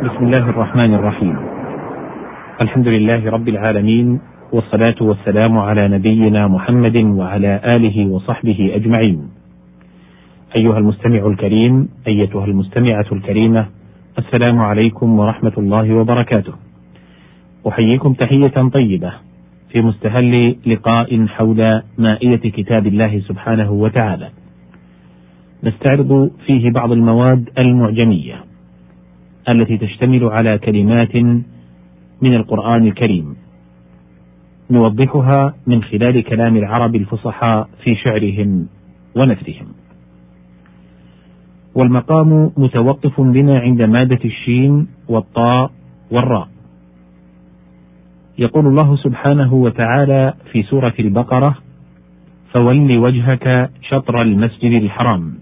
بسم الله الرحمن الرحيم. الحمد لله رب العالمين والصلاة والسلام على نبينا محمد وعلى آله وصحبه أجمعين. أيها المستمع الكريم أيتها المستمعة الكريمة السلام عليكم ورحمة الله وبركاته. أحييكم تحية طيبة في مستهل لقاء حول مائية كتاب الله سبحانه وتعالى. نستعرض فيه بعض المواد المعجمية. التي تشتمل على كلمات من القرآن الكريم. نوضحها من خلال كلام العرب الفصحاء في شعرهم ونثرهم. والمقام متوقف بنا عند مادة الشين والطاء والراء. يقول الله سبحانه وتعالى في سورة البقرة فول وجهك شطر المسجد الحرام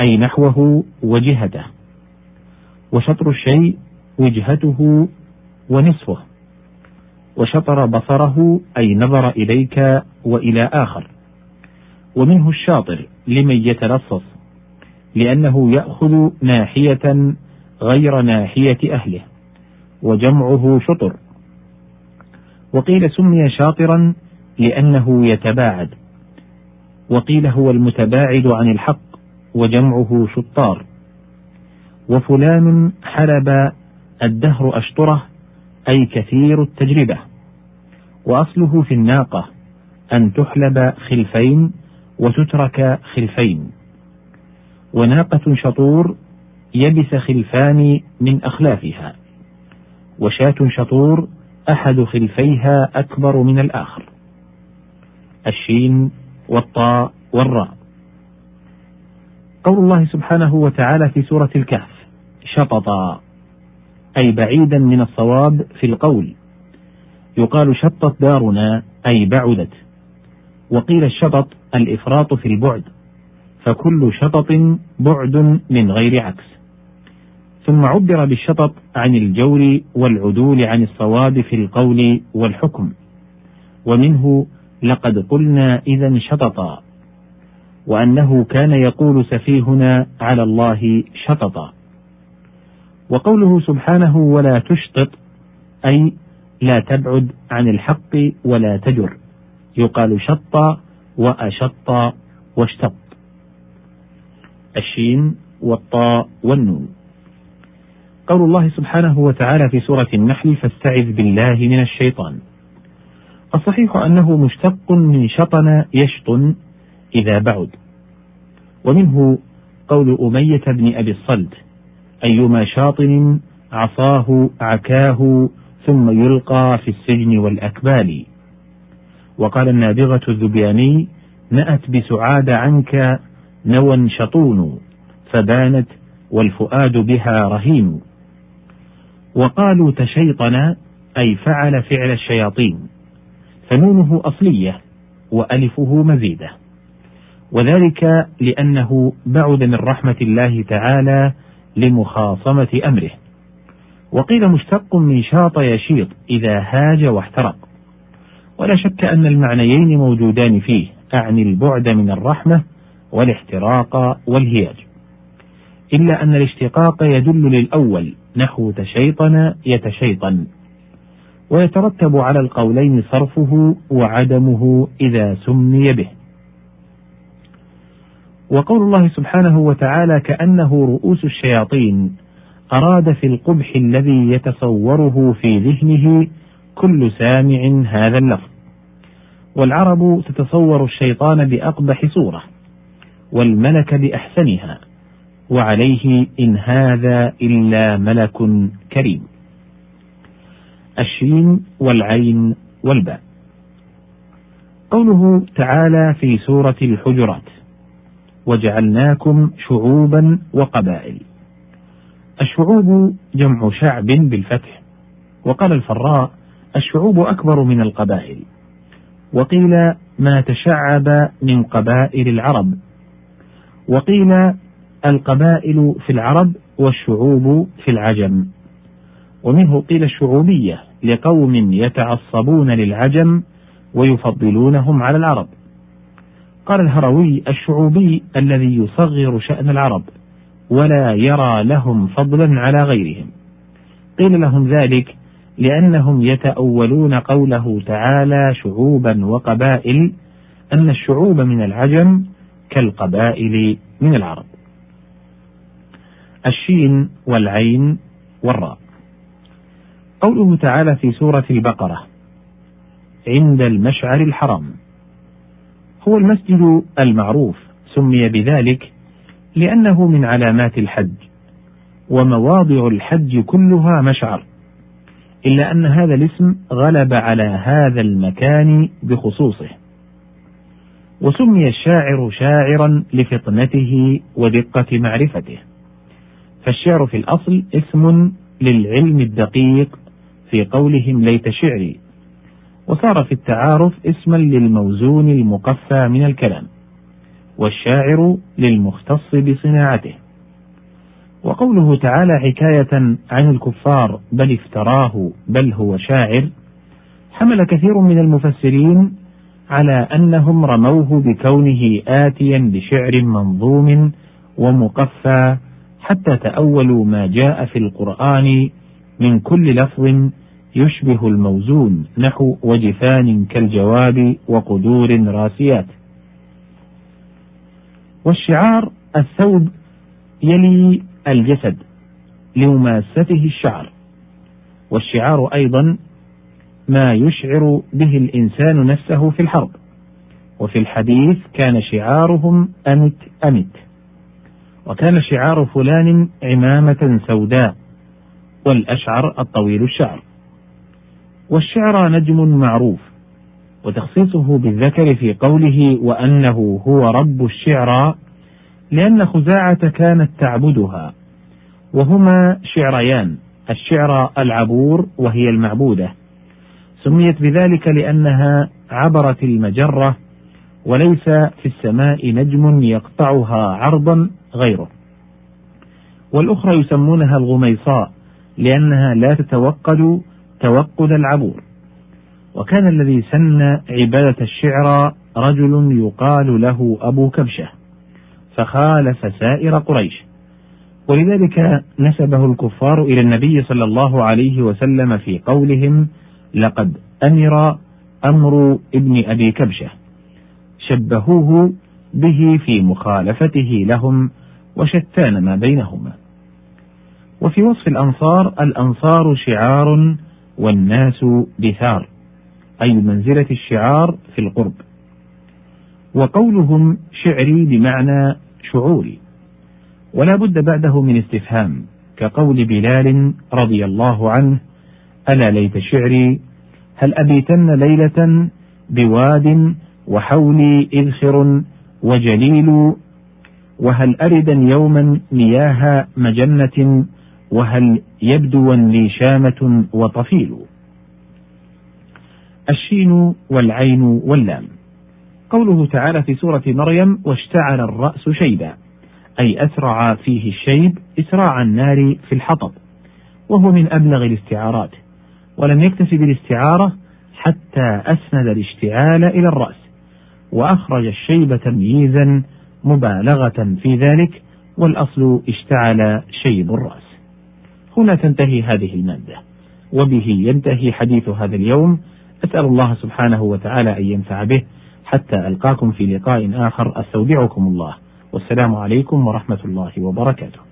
أي نحوه وجهته وشطر الشيء وجهته ونصفه وشطر بصره أي نظر إليك وإلى آخر. ومنه الشاطر لمن يتلصص لأنه يأخذ ناحية غير ناحية أهله وجمعه شطر. وقيل سمي شاطرا لأنه يتباعد وقيل هو المتباعد عن الحق وجمعه شطار. وفلان حلب الدهر أشطره أي كثير التجربة. وأصله في الناقة أن تحلب خلفين وتترك خلفين. وناقة شطور يبس خلفان من أخلافها. وشاة شطور أحد خلفيها أكبر من الآخر. الشين والطاء والراء. قول الله سبحانه وتعالى في سورة الكهف شططا أي بعيدا من الصواب في القول. يقال شطت دارنا أي بعدت. وقيل الشطط الإفراط في البعد فكل شطط بعد من غير عكس. ثم عبر بالشطط عن الجور والعدول عن الصواب في القول والحكم. ومنه لقد قلنا إذا شططا وأنه كان يقول سفيهنا على الله شططا. وقوله سبحانه ولا تشطط أي لا تبعد عن الحق ولا تجر. يقال شط وأشط واشتط. الشين والطاء والنون. قول الله سبحانه وتعالى في سورة النحل فاستعذ بالله من الشيطان. الصحيح أنه مشتق من شطن يشطن إذا بعد. ومنه قول أمية بن أبي الصلت أيما شاطن عصاه عكاه ثم يلقى في السجن والأكبال. وقال النابغة الذبياني نأت بسعاد عنك نوى شطون فبانت والفؤاد بها رهين. وقالوا تشيطن أي فعل فعل الشياطين. فنونه أصلية وألفه مزيدة. وذلك لأنه بعد من رحمة الله تعالى لمخاصمة أمره. وقيل مشتق من شاط يشيط إذا هاج واحترق. ولا شك أن المعنيين موجودان فيه أعني البعد من الرحمة والاحتراق والهياج. إلا أن الاشتقاق يدل للأول نحو تشيطن يتشيطن. ويترتب على القولين صرفه وعدمه إذا سمي به. وقول الله سبحانه وتعالى كأنه رؤوس الشياطين أراد في القبح الذي يتصوره في ذهنه كل سامع هذا اللفظ. والعرب تتصور الشيطان بأقبح صورة والملك بأحسنها وعليه إن هذا إلا ملك كريم. الشين والعين والباء. قوله تعالى في سورة الحجرات وجعلناكم شعوبا وقبائل. الشعوب جمع شعب بالفتح. وقال الفراء الشعوب أكبر من القبائل. وقيل ما تشعب من قبائل العرب. وقيل القبائل في العرب والشعوب في العجم. ومنه قيل الشعوبية لقوم يتعصبون للعجم ويفضلونهم على العرب. قال الهروي الشعوبي الذي يصغر شأن العرب ولا يرى لهم فضلا على غيرهم قيل لهم ذلك لأنهم يتأولون قوله تعالى شعوبا وقبائل أن الشعوب من العجم كالقبائل من العرب. الشين والعين والراء. قوله تعالى في سورة البقرة: عند المشعر الحرام. هو المسجد المعروف سمي بذلك لأنه من علامات الحج، ومواضع الحج كلها مشعر، إلا أن هذا الاسم غلب على هذا المكان بخصوصه. وسمي الشاعر شاعرا لفطنته ودقة معرفته. فالشعر في الأصل اسم للعلم الدقيق في قولهم ليت شعري، وصار في التعارف اسما للموزون المقفى من الكلام، والشاعر للمختص بصناعته. وقوله تعالى حكاية عن الكفار بل افتراه بل هو شاعر حمل كثير من المفسرين على أنهم رموه بكونه آتيا بشعر منظوم ومقفى حتى تأولوا ما جاء في القرآن من كل لفظ يشبه الموزون نحو وجفان كالجواب وقدور راسيات. والشعار الثوب يلي الجسد لمماسته الشعر. والشعار أيضا ما يشعر به الإنسان نفسه في الحرب. وفي الحديث كان شعارهم أمت أمت. وكان شعار فلان عمامة سوداء والأشعر الطويل الشعر. والشعر نجم معروف وتخصيصه بالذكر في قوله وأنه هو رب الشعرى لأن خزاعة كانت تعبدها وهما شعريان الشعرى العبور وهي المعبودة سميت بذلك لأنها عبرت المجرة وليس في السماء نجم يقطعها عرضا غيره. والأخرى يسمونها الغميصاء لأنها لا تتوقد توقد العبور. وكان الذي سن عبادة الشعرى رجل يقال له أبو كبشة فخالف سائر قريش. ولذلك نسبه الكفار إلى النبي صلى الله عليه وسلم في قولهم لقد أمر أمر ابن أبي كبشة. شبهوه به في مخالفته لهم وشتان ما بينهما. وفي وصف الأنصار الأنصار شعار والناس دثار أي منزلة الشعار في القرب. وقولهم شعري بمعنى شعوري. ولا بد بعده من استفهام كقول بلال رضي الله عنه ألا ليت شعري هل أبيتن ليلة بواد وحولي إذخر وجليل وهل أردا يوما مياه مجنة وهل يبدوا لي شامة وطفيل؟ الشين والعين واللام. قوله تعالى في سورة مريم واشتعل الرأس شيبا. أي أسرع فيه الشيب إسراع النار في الحطب. وهو من أبلغ الاستعارات. ولم يكتف بالاستعارة حتى أسند الاشتعال إلى الرأس. وأخرج الشيب تمييزا مبالغة في ذلك والأصل اشتعل شيب الرأس. هنا تنتهي هذه المادة وبه ينتهي حديث هذا اليوم. أسأل الله سبحانه وتعالى أن ينفع به. حتى ألقاكم في لقاء آخر أستودعكم الله. والسلام عليكم ورحمة الله وبركاته.